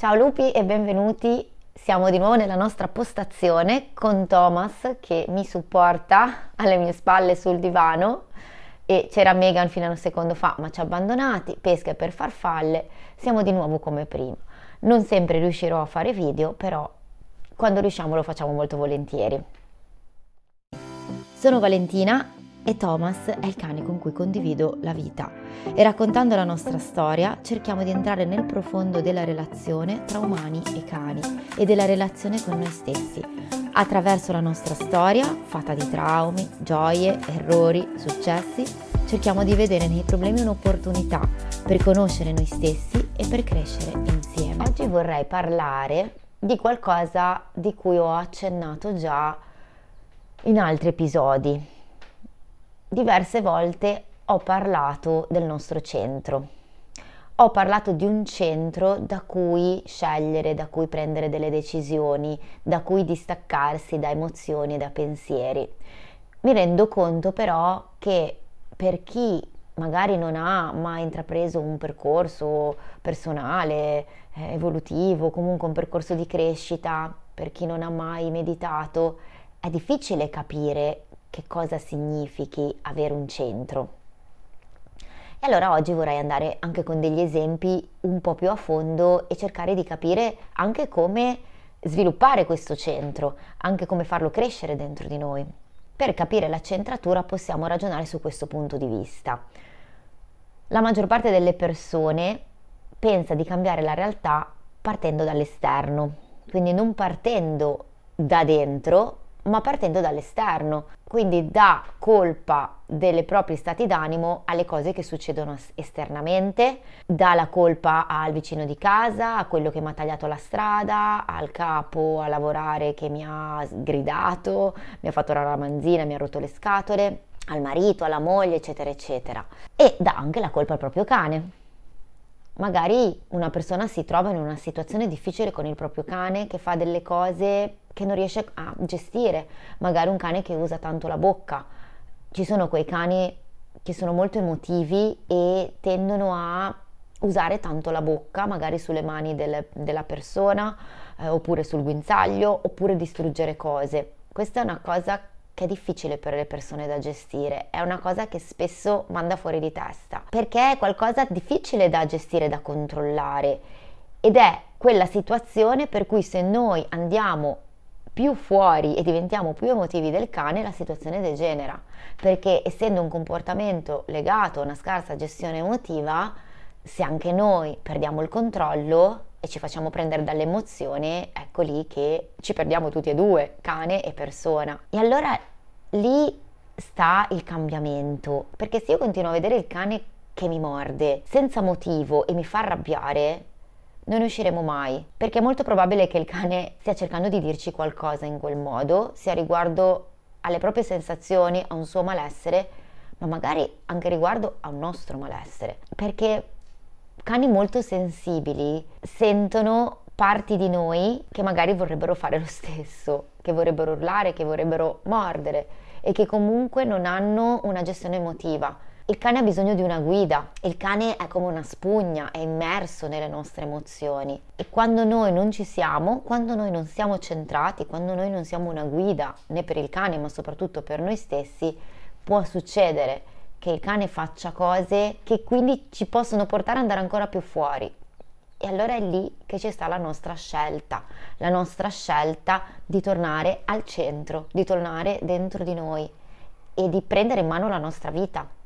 Ciao lupi e benvenuti. Siamo di nuovo nella nostra postazione con Thomas che mi supporta alle mie spalle sul divano e c'era Megan fino a un secondo fa ma ci ha abbandonati, pesche per farfalle, siamo di nuovo come prima. Non sempre riuscirò a fare video, però quando riusciamo lo facciamo molto volentieri. Sono Valentina e Thomas è il cane con cui condivido la vita. E raccontando la nostra storia cerchiamo di entrare nel profondo della relazione tra umani e cani e della relazione con noi stessi. Attraverso la nostra storia fatta di traumi, gioie, errori, successi cerchiamo di vedere nei problemi un'opportunità per conoscere noi stessi e per crescere insieme. Oggi vorrei parlare di qualcosa di cui ho accennato già in altri episodi diverse volte ho parlato del nostro centro. Ho parlato di un centro da cui scegliere, da cui prendere delle decisioni, da cui distaccarsi da emozioni e da pensieri. Mi rendo conto però che per chi magari non ha mai intrapreso un percorso personale, eh, evolutivo, comunque un percorso di crescita, per chi non ha mai meditato, è difficile capire che cosa significhi avere un centro. E allora oggi vorrei andare anche con degli esempi un po' più a fondo e cercare di capire anche come sviluppare questo centro, anche come farlo crescere dentro di noi. Per capire la centratura possiamo ragionare su questo punto di vista. La maggior parte delle persone pensa di cambiare la realtà partendo dall'esterno, quindi non partendo da dentro, ma partendo dall'esterno, quindi dà colpa dei propri stati d'animo alle cose che succedono esternamente, dà la colpa al vicino di casa, a quello che mi ha tagliato la strada, al capo a lavorare che mi ha gridato, mi ha fatto la ramanzina, mi ha rotto le scatole, al marito, alla moglie, eccetera, eccetera. E dà anche la colpa al proprio cane. Magari una persona si trova in una situazione difficile con il proprio cane che fa delle cose che non riesce a gestire, magari un cane che usa tanto la bocca. Ci sono quei cani che sono molto emotivi e tendono a usare tanto la bocca, magari sulle mani del, della persona, eh, oppure sul guinzaglio, oppure distruggere cose. Questa è una cosa che è difficile per le persone da gestire, è una cosa che spesso manda fuori di testa, perché è qualcosa difficile da gestire, da controllare. Ed è quella situazione per cui se noi andiamo più fuori e diventiamo più emotivi del cane, la situazione degenera, perché essendo un comportamento legato a una scarsa gestione emotiva, se anche noi perdiamo il controllo e ci facciamo prendere dall'emozione, ecco lì che ci perdiamo tutti e due, cane e persona. E allora lì sta il cambiamento, perché se io continuo a vedere il cane che mi morde senza motivo e mi fa arrabbiare, non usciremo mai, perché è molto probabile che il cane stia cercando di dirci qualcosa in quel modo, sia riguardo alle proprie sensazioni, a un suo malessere, ma magari anche riguardo a un nostro malessere, perché cani molto sensibili sentono parti di noi che magari vorrebbero fare lo stesso, che vorrebbero urlare, che vorrebbero mordere e che comunque non hanno una gestione emotiva. Il cane ha bisogno di una guida, il cane è come una spugna, è immerso nelle nostre emozioni. E quando noi non ci siamo, quando noi non siamo centrati, quando noi non siamo una guida né per il cane ma soprattutto per noi stessi, può succedere che il cane faccia cose che quindi ci possono portare ad andare ancora più fuori. E allora è lì che ci sta la nostra scelta, la nostra scelta di tornare al centro, di tornare dentro di noi e di prendere in mano la nostra vita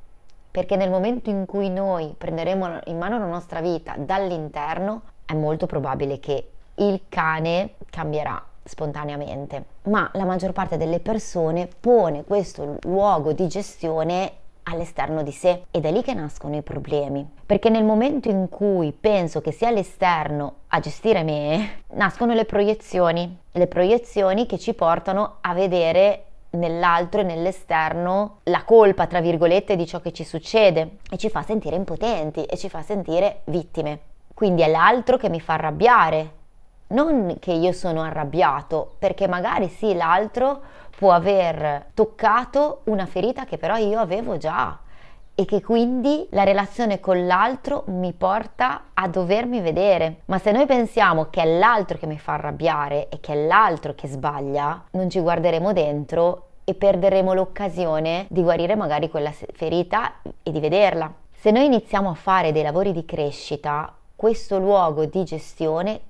perché nel momento in cui noi prenderemo in mano la nostra vita dall'interno, è molto probabile che il cane cambierà spontaneamente, ma la maggior parte delle persone pone questo luogo di gestione all'esterno di sé ed è lì che nascono i problemi. Perché nel momento in cui penso che sia l'esterno a gestire me, nascono le proiezioni, le proiezioni che ci portano a vedere nell'altro e nell'esterno la colpa, tra virgolette, di ciò che ci succede e ci fa sentire impotenti e ci fa sentire vittime. Quindi è l'altro che mi fa arrabbiare, non che io sono arrabbiato, perché magari sì, l'altro può aver toccato una ferita che però io avevo già e che quindi la relazione con l'altro mi porta a dovermi vedere. Ma se noi pensiamo che è l'altro che mi fa arrabbiare e che è l'altro che sbaglia, non ci guarderemo dentro e perderemo l'occasione di guarire magari quella ferita e di vederla. Se noi iniziamo a fare dei lavori di crescita, questo luogo di gestione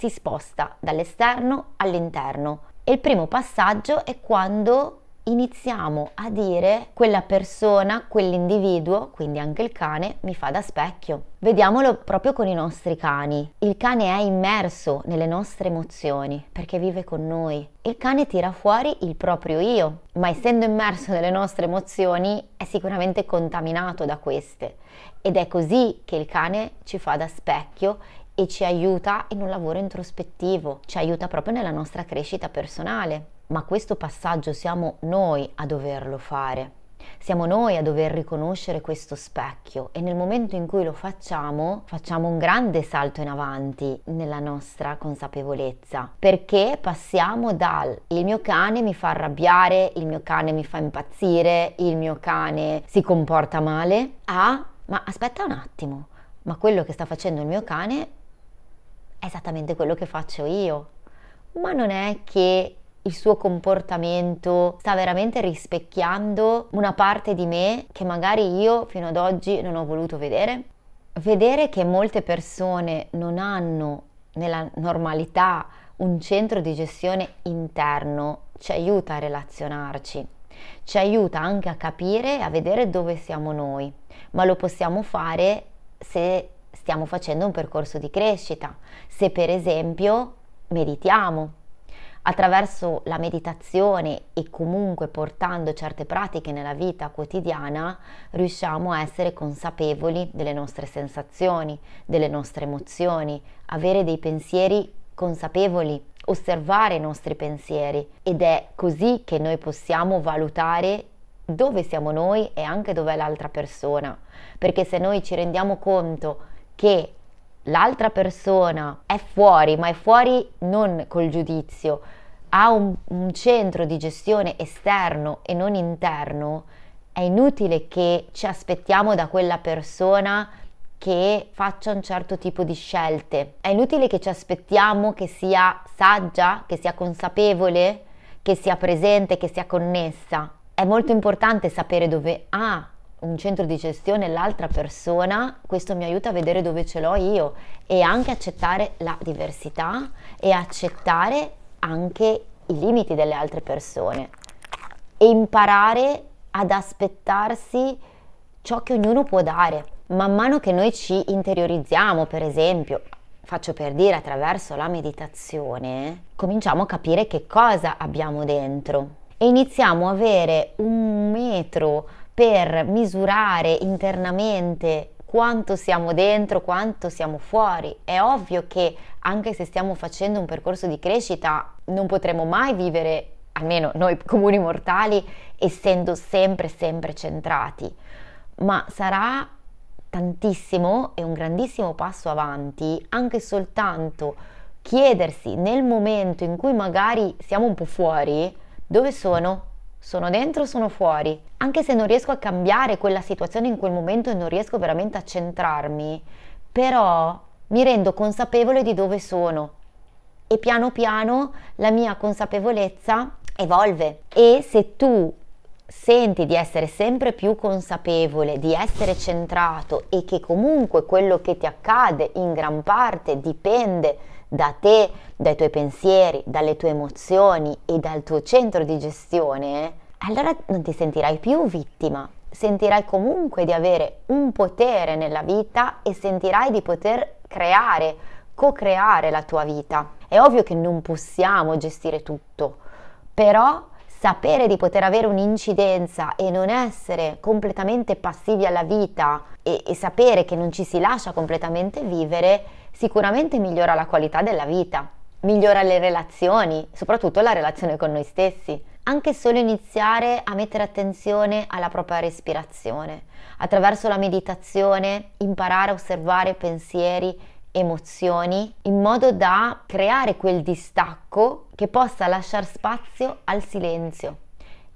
si sposta dall'esterno all'interno. E il primo passaggio è quando iniziamo a dire quella persona, quell'individuo, quindi anche il cane, mi fa da specchio. Vediamolo proprio con i nostri cani. Il cane è immerso nelle nostre emozioni perché vive con noi. Il cane tira fuori il proprio io, ma essendo immerso nelle nostre emozioni è sicuramente contaminato da queste. Ed è così che il cane ci fa da specchio e ci aiuta in un lavoro introspettivo, ci aiuta proprio nella nostra crescita personale. Ma questo passaggio siamo noi a doverlo fare. Siamo noi a dover riconoscere questo specchio. E nel momento in cui lo facciamo facciamo un grande salto in avanti nella nostra consapevolezza. Perché passiamo dal il mio cane mi fa arrabbiare, il mio cane mi fa impazzire, il mio cane si comporta male a ma aspetta un attimo, ma quello che sta facendo il mio cane è esattamente quello che faccio io. Ma non è che il suo comportamento sta veramente rispecchiando una parte di me che magari io fino ad oggi non ho voluto vedere? Vedere che molte persone non hanno nella normalità un centro di gestione interno ci aiuta a relazionarci, ci aiuta anche a capire e a vedere dove siamo noi, ma lo possiamo fare se stiamo facendo un percorso di crescita, se per esempio meditiamo, attraverso la meditazione e comunque portando certe pratiche nella vita quotidiana riusciamo a essere consapevoli delle nostre sensazioni, delle nostre emozioni, avere dei pensieri consapevoli, osservare i nostri pensieri. Ed è così che noi possiamo valutare dove siamo noi e anche dov'è l'altra persona, perché se noi ci rendiamo conto che l'altra persona è fuori, ma è fuori non col giudizio, ha un, un, centro di gestione esterno e non interno, è inutile che ci aspettiamo da quella persona che faccia un certo tipo di scelte. È inutile che ci aspettiamo che sia saggia, che sia consapevole, che sia presente, che sia connessa. È molto importante sapere dove ha un centro di gestione l'altra persona, questo mi aiuta a vedere dove ce l'ho io e anche accettare la diversità e accettare anche i limiti delle altre persone e imparare ad aspettarsi ciò che ognuno può dare. Man mano che noi ci interiorizziamo, per esempio, faccio per dire attraverso la meditazione, cominciamo a capire che cosa abbiamo dentro e iniziamo a avere un metro per misurare internamente quanto siamo dentro, quanto siamo fuori. È ovvio che anche se stiamo facendo un percorso di crescita, non potremo mai vivere, almeno noi comuni mortali, essendo sempre, sempre centrati. Ma sarà tantissimo e un grandissimo passo avanti anche soltanto chiedersi nel momento in cui magari siamo un po' fuori, dove sono? Sono dentro o sono fuori? Anche se non riesco a cambiare quella situazione in quel momento e non riesco veramente a centrarmi, però mi rendo consapevole di dove sono e piano piano la mia consapevolezza evolve e se tu senti di essere sempre più consapevole, di essere centrato e che comunque quello che ti accade in gran parte dipende da te, dai tuoi pensieri, dalle tue emozioni e dal tuo centro di gestione, allora non ti sentirai più vittima, sentirai comunque di avere un potere nella vita e sentirai di poter creare, co-creare la tua vita. È ovvio che non possiamo gestire tutto, però sapere di poter avere un'incidenza e non essere completamente passivi alla vita e, e sapere che non ci si lascia completamente vivere sicuramente migliora la qualità della vita, migliora le relazioni, soprattutto la relazione con noi stessi. Anche solo iniziare a mettere attenzione alla propria respirazione, attraverso la meditazione imparare a osservare pensieri, emozioni, in modo da creare quel distacco che possa lasciare spazio al silenzio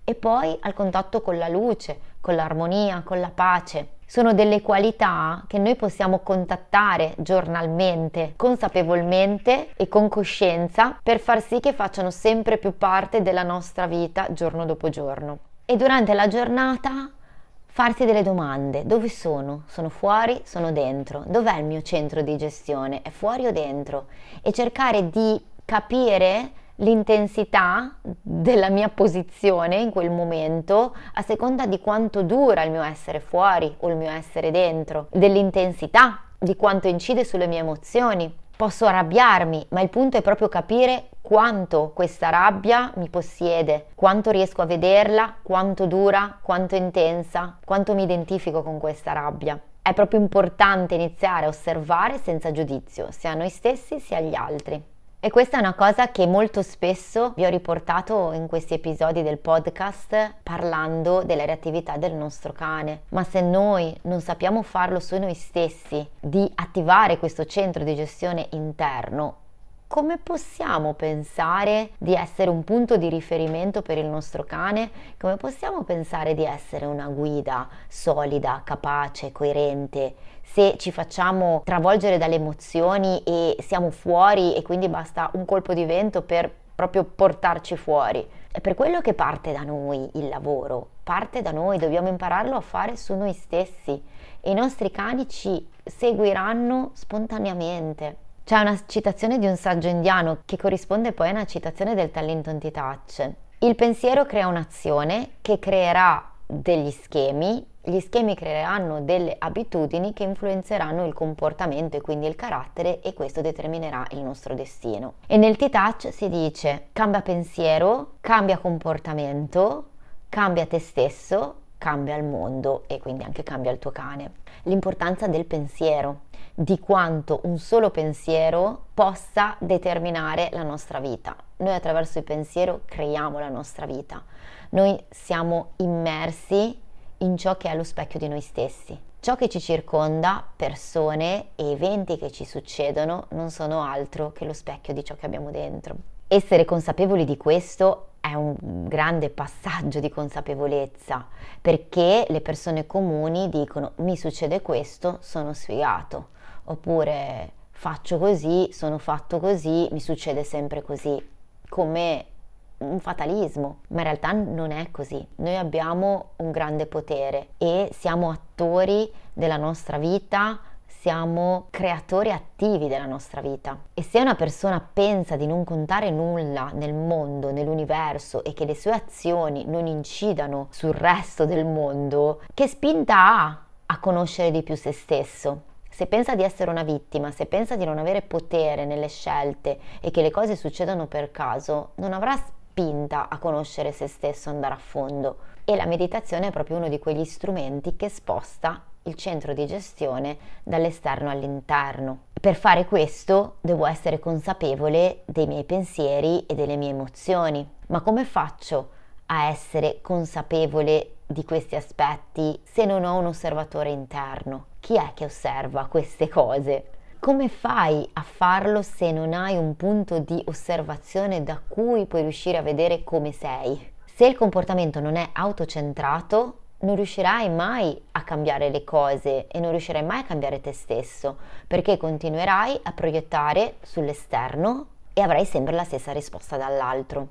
e poi al contatto con la luce, con l'armonia, con la pace. Sono delle qualità che noi possiamo contattare giornalmente, consapevolmente e con coscienza per far sì che facciano sempre più parte della nostra vita giorno dopo giorno. E durante la giornata farsi delle domande. Dove sono? Sono fuori? Sono dentro? Dov'è il mio centro di gestione? È fuori o dentro? E cercare di capire l'intensità della mia posizione in quel momento a seconda di quanto dura il mio essere fuori o il mio essere dentro, dell'intensità, di quanto incide sulle mie emozioni. Posso arrabbiarmi, ma il punto è proprio capire quanto questa rabbia mi possiede, quanto riesco a vederla, quanto dura, quanto è intensa, quanto mi identifico con questa rabbia. È proprio importante iniziare a osservare senza giudizio, sia a noi stessi sia agli altri. E questa è una cosa che molto spesso vi ho riportato in questi episodi del podcast parlando delle reattività del nostro cane. Ma se noi non sappiamo farlo su noi stessi, di attivare questo centro di gestione interno, come possiamo pensare di essere un punto di riferimento per il nostro cane? Come possiamo pensare di essere una guida solida, capace, coerente? se ci facciamo travolgere dalle emozioni e siamo fuori e quindi basta un colpo di vento per proprio portarci fuori. È per quello che parte da noi il lavoro, parte da noi, dobbiamo impararlo a fare su noi stessi e i nostri cani ci seguiranno spontaneamente. C'è una citazione di un saggio indiano che corrisponde poi a una citazione del Talenton Touch. Il pensiero crea un'azione che creerà degli schemi gli schemi creeranno delle abitudini che influenzeranno il comportamento e quindi il carattere e questo determinerà il nostro destino. E nel T-Touch si dice cambia pensiero, cambia comportamento, cambia te stesso, cambia il mondo e quindi anche cambia il tuo cane. L'importanza del pensiero, di quanto un solo pensiero possa determinare la nostra vita. Noi attraverso il pensiero creiamo la nostra vita. Noi siamo immersi in ciò che è lo specchio di noi stessi. Ciò che ci circonda, persone e eventi che ci succedono, non sono altro che lo specchio di ciò che abbiamo dentro. Essere consapevoli di questo è un grande passaggio di consapevolezza, perché le persone comuni dicono mi succede questo, sono sfigato, oppure faccio così, sono fatto così, mi succede sempre così, come un fatalismo, ma in realtà non è così. Noi abbiamo un grande potere e siamo attori della nostra vita, siamo creatori attivi della nostra vita. E se una persona pensa di non contare nulla nel mondo, nell'universo e che le sue azioni non incidano sul resto del mondo, che spinta ha a conoscere di più se stesso? Se pensa di essere una vittima, se pensa di non avere potere nelle scelte e che le cose succedono per caso, non avrà spinta a conoscere se stesso, andare a fondo. E la meditazione è proprio uno di quegli strumenti che sposta il centro di gestione dall'esterno all'interno. Per fare questo devo essere consapevole dei miei pensieri e delle mie emozioni. Ma come faccio a essere consapevole di questi aspetti se non ho un osservatore interno? Chi è che osserva queste cose? come fai a farlo se non hai un punto di osservazione da cui puoi riuscire a vedere come sei? Se il comportamento non è autocentrato, non riuscirai mai a cambiare le cose e non riuscirai mai a cambiare te stesso, perché continuerai a proiettare sull'esterno e avrai sempre la stessa risposta dall'altro.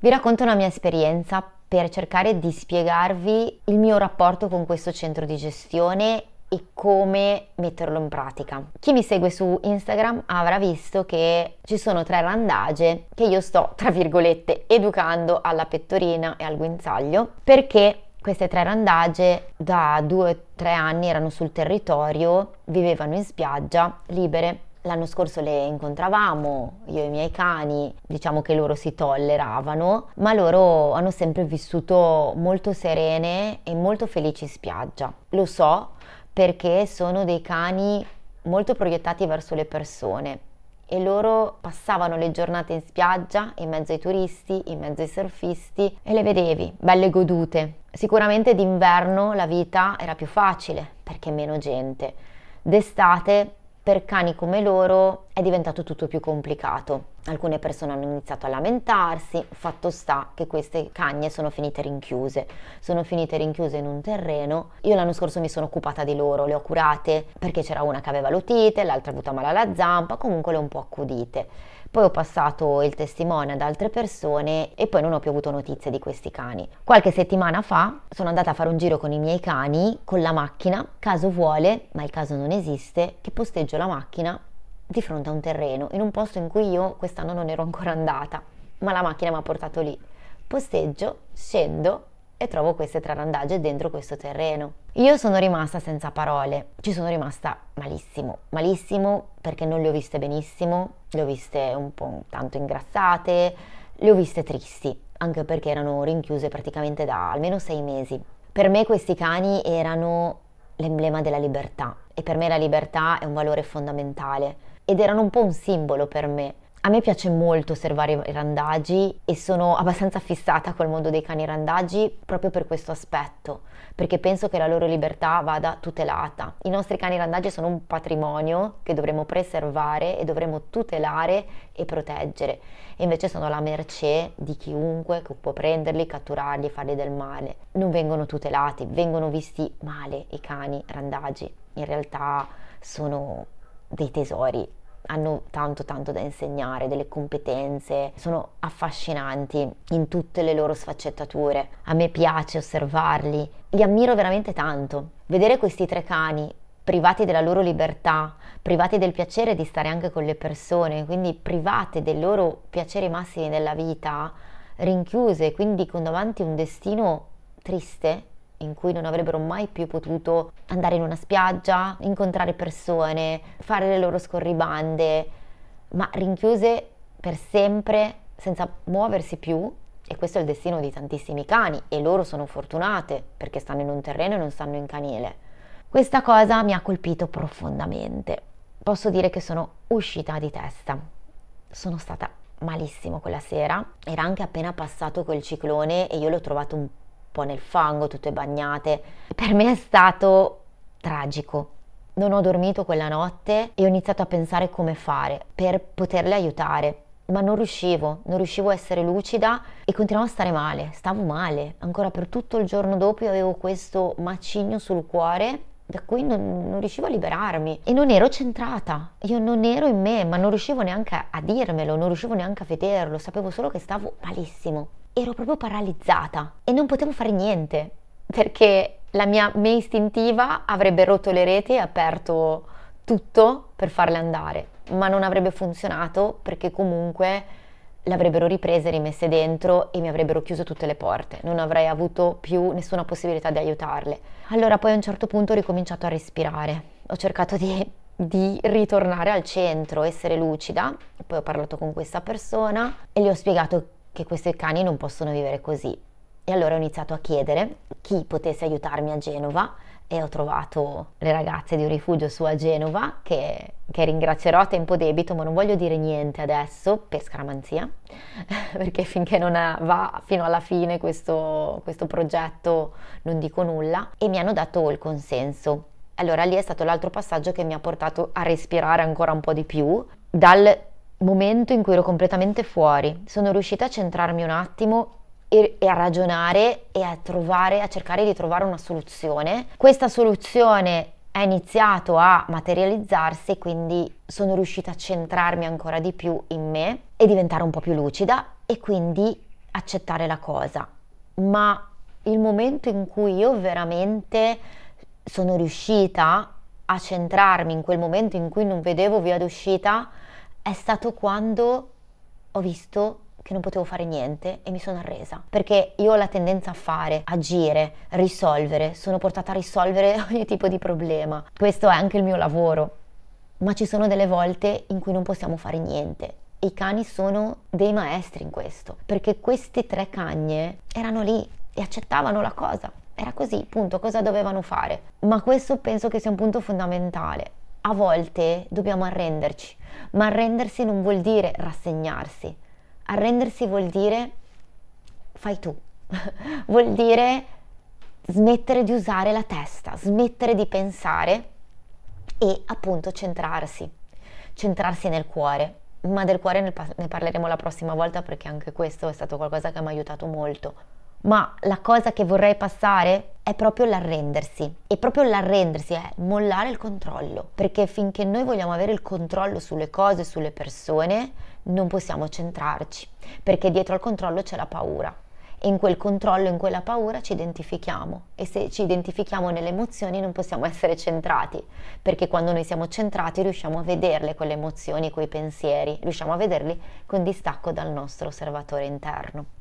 Vi racconto una mia esperienza per cercare di spiegarvi il mio rapporto con questo centro di gestione e come metterlo in pratica. Chi mi segue su Instagram avrà visto che ci sono tre randage che io sto, tra virgolette, educando alla pettorina e al guinzaglio perché queste tre randage da due o tre anni erano sul territorio, vivevano in spiaggia, libere. L'anno scorso le incontravamo, io e i miei cani, diciamo che loro si tolleravano, ma loro hanno sempre vissuto molto serene e molto felici in spiaggia. Lo so perché sono dei cani molto proiettati verso le persone e loro passavano le giornate in spiaggia, in mezzo ai turisti, in mezzo ai surfisti e le vedevi, belle godute. Sicuramente d'inverno la vita era più facile perché meno gente. D'estate per cani come loro è diventato tutto più complicato. Alcune persone hanno iniziato a lamentarsi, fatto sta che queste cagne sono finite rinchiuse, sono finite rinchiuse in un terreno. Io l'anno scorso mi sono occupata di loro, le ho curate perché c'era una che aveva l'otite, l'altra ha avuto male alla zampa, comunque le ho un po' accudite. Poi ho passato il testimone ad altre persone e poi non ho più avuto notizie di questi cani. Qualche settimana fa sono andata a fare un giro con i miei cani con la macchina, caso vuole, ma il caso non esiste, che posteggio la macchina di fronte a un terreno, in un posto in cui io quest'anno non ero ancora andata, ma la macchina mi ha portato lì. Posteggio, scendo e trovo queste tre randagge dentro questo terreno. Io sono rimasta senza parole, ci sono rimasta malissimo, malissimo perché non le ho viste benissimo, le ho viste un po' tanto ingrassate, le ho viste tristi, anche perché erano rinchiuse praticamente da almeno sei mesi. Per me questi cani erano l'emblema della libertà e per me la libertà è un valore fondamentale ed erano un po' un simbolo per me a me piace molto osservare i randagi e sono abbastanza fissata col mondo dei cani randagi proprio per questo aspetto, perché penso che la loro libertà vada tutelata. I nostri cani randagi sono un patrimonio che dovremmo preservare e dovremmo tutelare e proteggere, e invece sono alla mercé di chiunque che può prenderli, catturarli e fargli del male. Non vengono tutelati, vengono visti male i cani randagi. In realtà sono dei tesori hanno tanto tanto da insegnare, delle competenze, sono affascinanti in tutte le loro sfaccettature. A me piace osservarli, li ammiro veramente tanto. Vedere questi tre cani privati della loro libertà, privati del piacere di stare anche con le persone, quindi private dei loro piaceri massimi della vita, rinchiuse, quindi con davanti un destino triste, in cui non avrebbero mai più potuto andare in una spiaggia, incontrare persone, fare le loro scorribande, ma rinchiuse per sempre senza muoversi più. E questo è il destino di tantissimi cani e loro sono fortunate perché stanno in un terreno e non stanno in canile. Questa cosa mi ha colpito profondamente. Posso dire che sono uscita di testa. Sono stata malissimo quella sera. Era anche appena passato quel ciclone e io l'ho trovato un po' nel fango, tutte bagnate. Per me è stato tragico. Non ho dormito quella notte e ho iniziato a pensare come fare per poterle aiutare, ma non riuscivo, non riuscivo a essere lucida e continuavo a stare male, stavo male. Ancora per tutto il giorno dopo io avevo questo macigno sul cuore da cui non, non, riuscivo a liberarmi. E non ero centrata, io non ero in me, ma non riuscivo neanche a dirmelo, non riuscivo neanche a vederlo, sapevo solo che stavo malissimo. Ero proprio paralizzata e non potevo fare niente perché la mia me istintiva avrebbe rotto le reti e aperto tutto per farle andare, ma non avrebbe funzionato perché comunque le avrebbero riprese, rimesse dentro e mi avrebbero chiuso tutte le porte, non avrei avuto più nessuna possibilità di aiutarle. Allora poi a un certo punto ho ricominciato a respirare, ho cercato di, di ritornare al centro, essere lucida, poi ho parlato con questa persona e gli ho spiegato che questi cani non possono vivere così. E allora ho iniziato a chiedere chi potesse aiutarmi a Genova e ho trovato le ragazze di un rifugio su a Genova che, che ringrazierò a tempo debito, ma non voglio dire niente adesso per scaramanzia, perché finché non va fino alla fine questo, questo progetto non dico nulla e mi hanno dato il consenso. Allora lì è stato l'altro passaggio che mi ha portato a respirare ancora un po' di più dal momento in cui ero completamente fuori. Sono riuscita a centrarmi un attimo e, a ragionare e a trovare, a cercare di trovare una soluzione. Questa soluzione è iniziato a materializzarsi quindi sono riuscita a centrarmi ancora di più in me e diventare un po' più lucida e quindi accettare la cosa. Ma il momento in cui io veramente sono riuscita a centrarmi in quel momento in cui non vedevo via d'uscita è stato quando ho visto che non potevo fare niente e mi sono arresa. Perché io ho la tendenza a fare, agire, risolvere, sono portata a risolvere ogni tipo di problema. Questo è anche il mio lavoro. Ma ci sono delle volte in cui non possiamo fare niente. I cani sono dei maestri in questo, perché queste tre cagne erano lì e accettavano la cosa. Era così, punto, cosa dovevano fare. Ma questo penso che sia un punto fondamentale. A volte dobbiamo arrenderci ma arrendersi non vuol dire rassegnarsi. Arrendersi vuol dire fai tu. vuol dire smettere di usare la testa, smettere di pensare e appunto centrarsi, centrarsi nel cuore. Ma del cuore ne, ne parleremo la prossima volta perché anche questo è stato qualcosa che mi ha aiutato molto. Ma la cosa che vorrei passare è proprio l'arrendersi. E proprio l'arrendersi è mollare il controllo. Perché finché noi vogliamo avere il controllo sulle cose, sulle persone, non possiamo centrarci. Perché dietro al controllo c'è la paura e in quel controllo, in quella paura ci identifichiamo e se ci identifichiamo nelle emozioni non possiamo essere centrati, perché quando noi siamo centrati riusciamo a vederle quelle emozioni, quei pensieri, riusciamo a vederli con distacco dal nostro osservatore interno.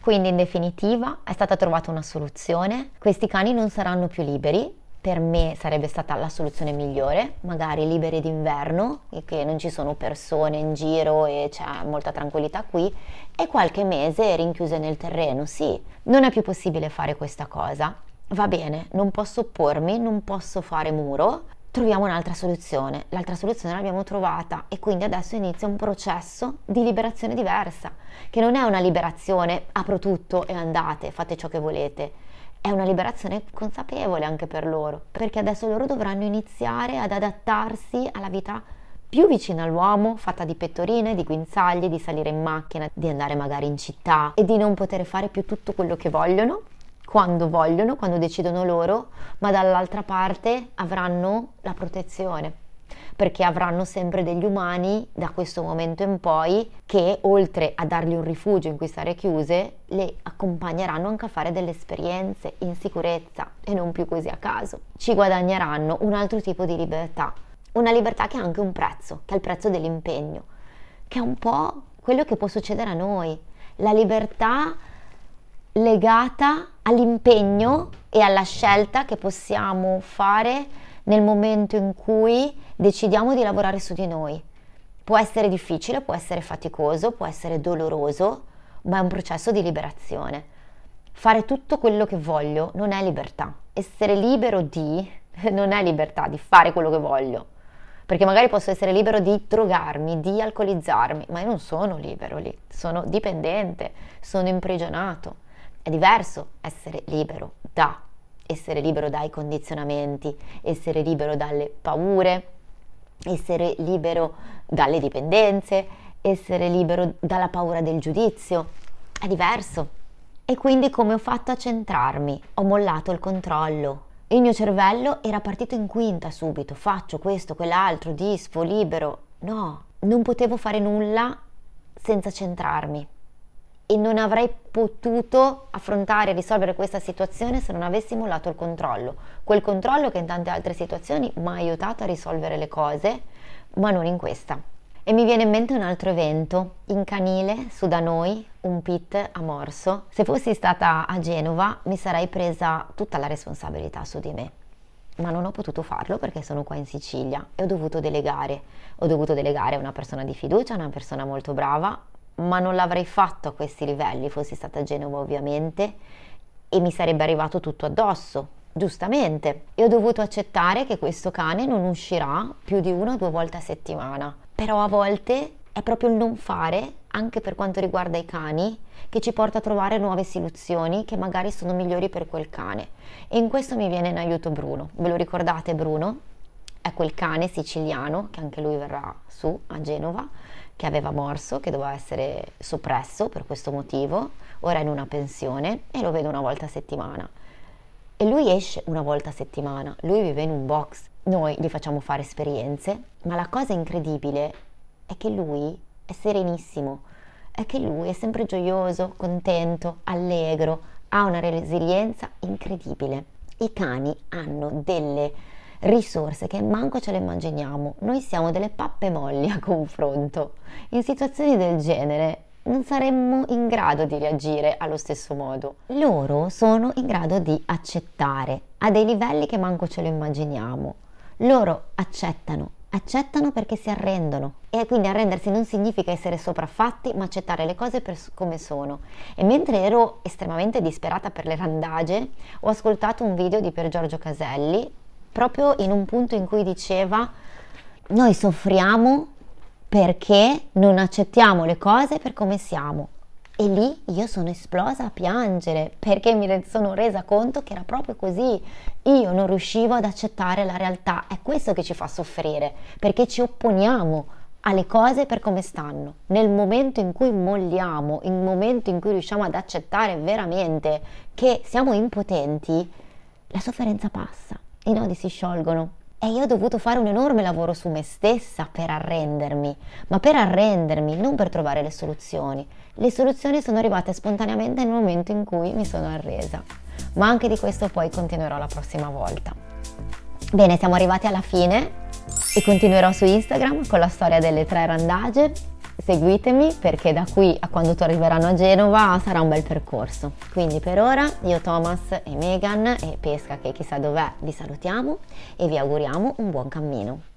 Quindi in definitiva è stata trovata una soluzione, questi cani non saranno più liberi, per me sarebbe stata la soluzione migliore, magari liberi d'inverno, che non ci sono persone in giro e c'è molta tranquillità qui, e qualche mese rinchiuse nel terreno. Sì, non è più possibile fare questa cosa. Va bene, non posso oppormi, non posso fare muro, troviamo un'altra soluzione. L'altra soluzione l'abbiamo trovata e quindi adesso inizia un processo di liberazione diversa, che non è una liberazione apro tutto e andate, fate ciò che volete è una liberazione consapevole anche per loro, perché adesso loro dovranno iniziare ad adattarsi alla vita più vicina all'uomo, fatta di pettorine, di guinzagli, di salire in macchina, di andare magari in città e di non poter fare più tutto quello che vogliono, quando vogliono, quando decidono loro, ma dall'altra parte avranno la protezione perché avranno sempre degli umani da questo momento in poi che oltre a dargli un rifugio in cui stare chiuse, le accompagneranno anche a fare delle esperienze in sicurezza e non più così a caso. Ci guadagneranno un altro tipo di libertà, una libertà che ha anche un prezzo, che è il prezzo dell'impegno, che è un po' quello che può succedere a noi, la libertà legata all'impegno e alla scelta che possiamo fare nel momento in cui decidiamo di lavorare su di noi. Può essere difficile, può essere faticoso, può essere doloroso, ma è un processo di liberazione. Fare tutto quello che voglio non è libertà. Essere libero di non è libertà di fare quello che voglio. Perché magari posso essere libero di drogarmi, di alcolizzarmi, ma io non sono libero lì, sono dipendente, sono imprigionato. È diverso essere libero da essere libero dai condizionamenti, essere libero dalle paure, essere libero dalle dipendenze, essere libero dalla paura del giudizio. È diverso. E quindi come ho fatto a centrarmi? Ho mollato il controllo. Il mio cervello era partito in quinta subito, faccio questo, quell'altro, disfo, libero. No, non potevo fare nulla senza centrarmi e non avrei potuto affrontare e risolvere questa situazione se non avessi mollato il controllo. Quel controllo che in tante altre situazioni mi ha aiutato a risolvere le cose, ma non in questa. E mi viene in mente un altro evento, in canile, su da noi, un pit a morso. Se fossi stata a Genova mi sarei presa tutta la responsabilità su di me. Ma non ho potuto farlo perché sono qua in Sicilia e ho dovuto delegare. Ho dovuto delegare a una persona di fiducia, una persona molto brava, ma non l'avrei fatto a questi livelli, fossi stata a Genova ovviamente, e mi sarebbe arrivato tutto addosso, giustamente. E ho dovuto accettare che questo cane non uscirà più di una o due volte a settimana. Però a volte è proprio il non fare, anche per quanto riguarda i cani, che ci porta a trovare nuove soluzioni che magari sono migliori per quel cane. E in questo mi viene in aiuto Bruno. Ve lo ricordate Bruno? È quel cane siciliano che anche lui verrà su a Genova che aveva morso, che doveva essere soppresso per questo motivo, ora è in una pensione e lo vedo una volta a settimana. E lui esce una volta a settimana, lui vive in un box, noi gli facciamo fare esperienze, ma la cosa incredibile è che lui è serenissimo, è che lui è sempre gioioso, contento, allegro, ha una resilienza incredibile. I cani hanno delle risorse che manco ce le immaginiamo. Noi siamo delle pappe molli a confronto. In situazioni del genere non saremmo in grado di reagire allo stesso modo. Loro sono in grado di accettare a dei livelli che manco ce lo immaginiamo. Loro accettano, accettano perché si arrendono e quindi arrendersi non significa essere sopraffatti ma accettare le cose per come sono e mentre ero estremamente disperata per le randage ho ascoltato un video di Per Giorgio Caselli proprio in un punto in cui diceva noi soffriamo perché non accettiamo le cose per come siamo E lì io sono esplosa a piangere perché mi sono resa conto che era proprio così. Io non riuscivo ad accettare la realtà. È questo che ci fa soffrire, perché ci opponiamo alle cose per come stanno. Nel momento in cui molliamo, nel momento in cui riusciamo ad accettare veramente che siamo impotenti, la sofferenza passa, i nodi si sciolgono. E io ho dovuto fare un enorme lavoro su me stessa per arrendermi, ma per arrendermi, non per trovare le soluzioni. Le soluzioni sono arrivate spontaneamente nel momento in cui mi sono arresa. Ma anche di questo poi continuerò la prossima volta. Bene, siamo arrivati alla fine e continuerò su Instagram con la storia delle tre randage seguitemi perché da qui a quando tu arriveranno a Genova sarà un bel percorso. Quindi per ora io, Thomas e Megan e Pesca che chissà dov'è vi salutiamo e vi auguriamo un buon cammino.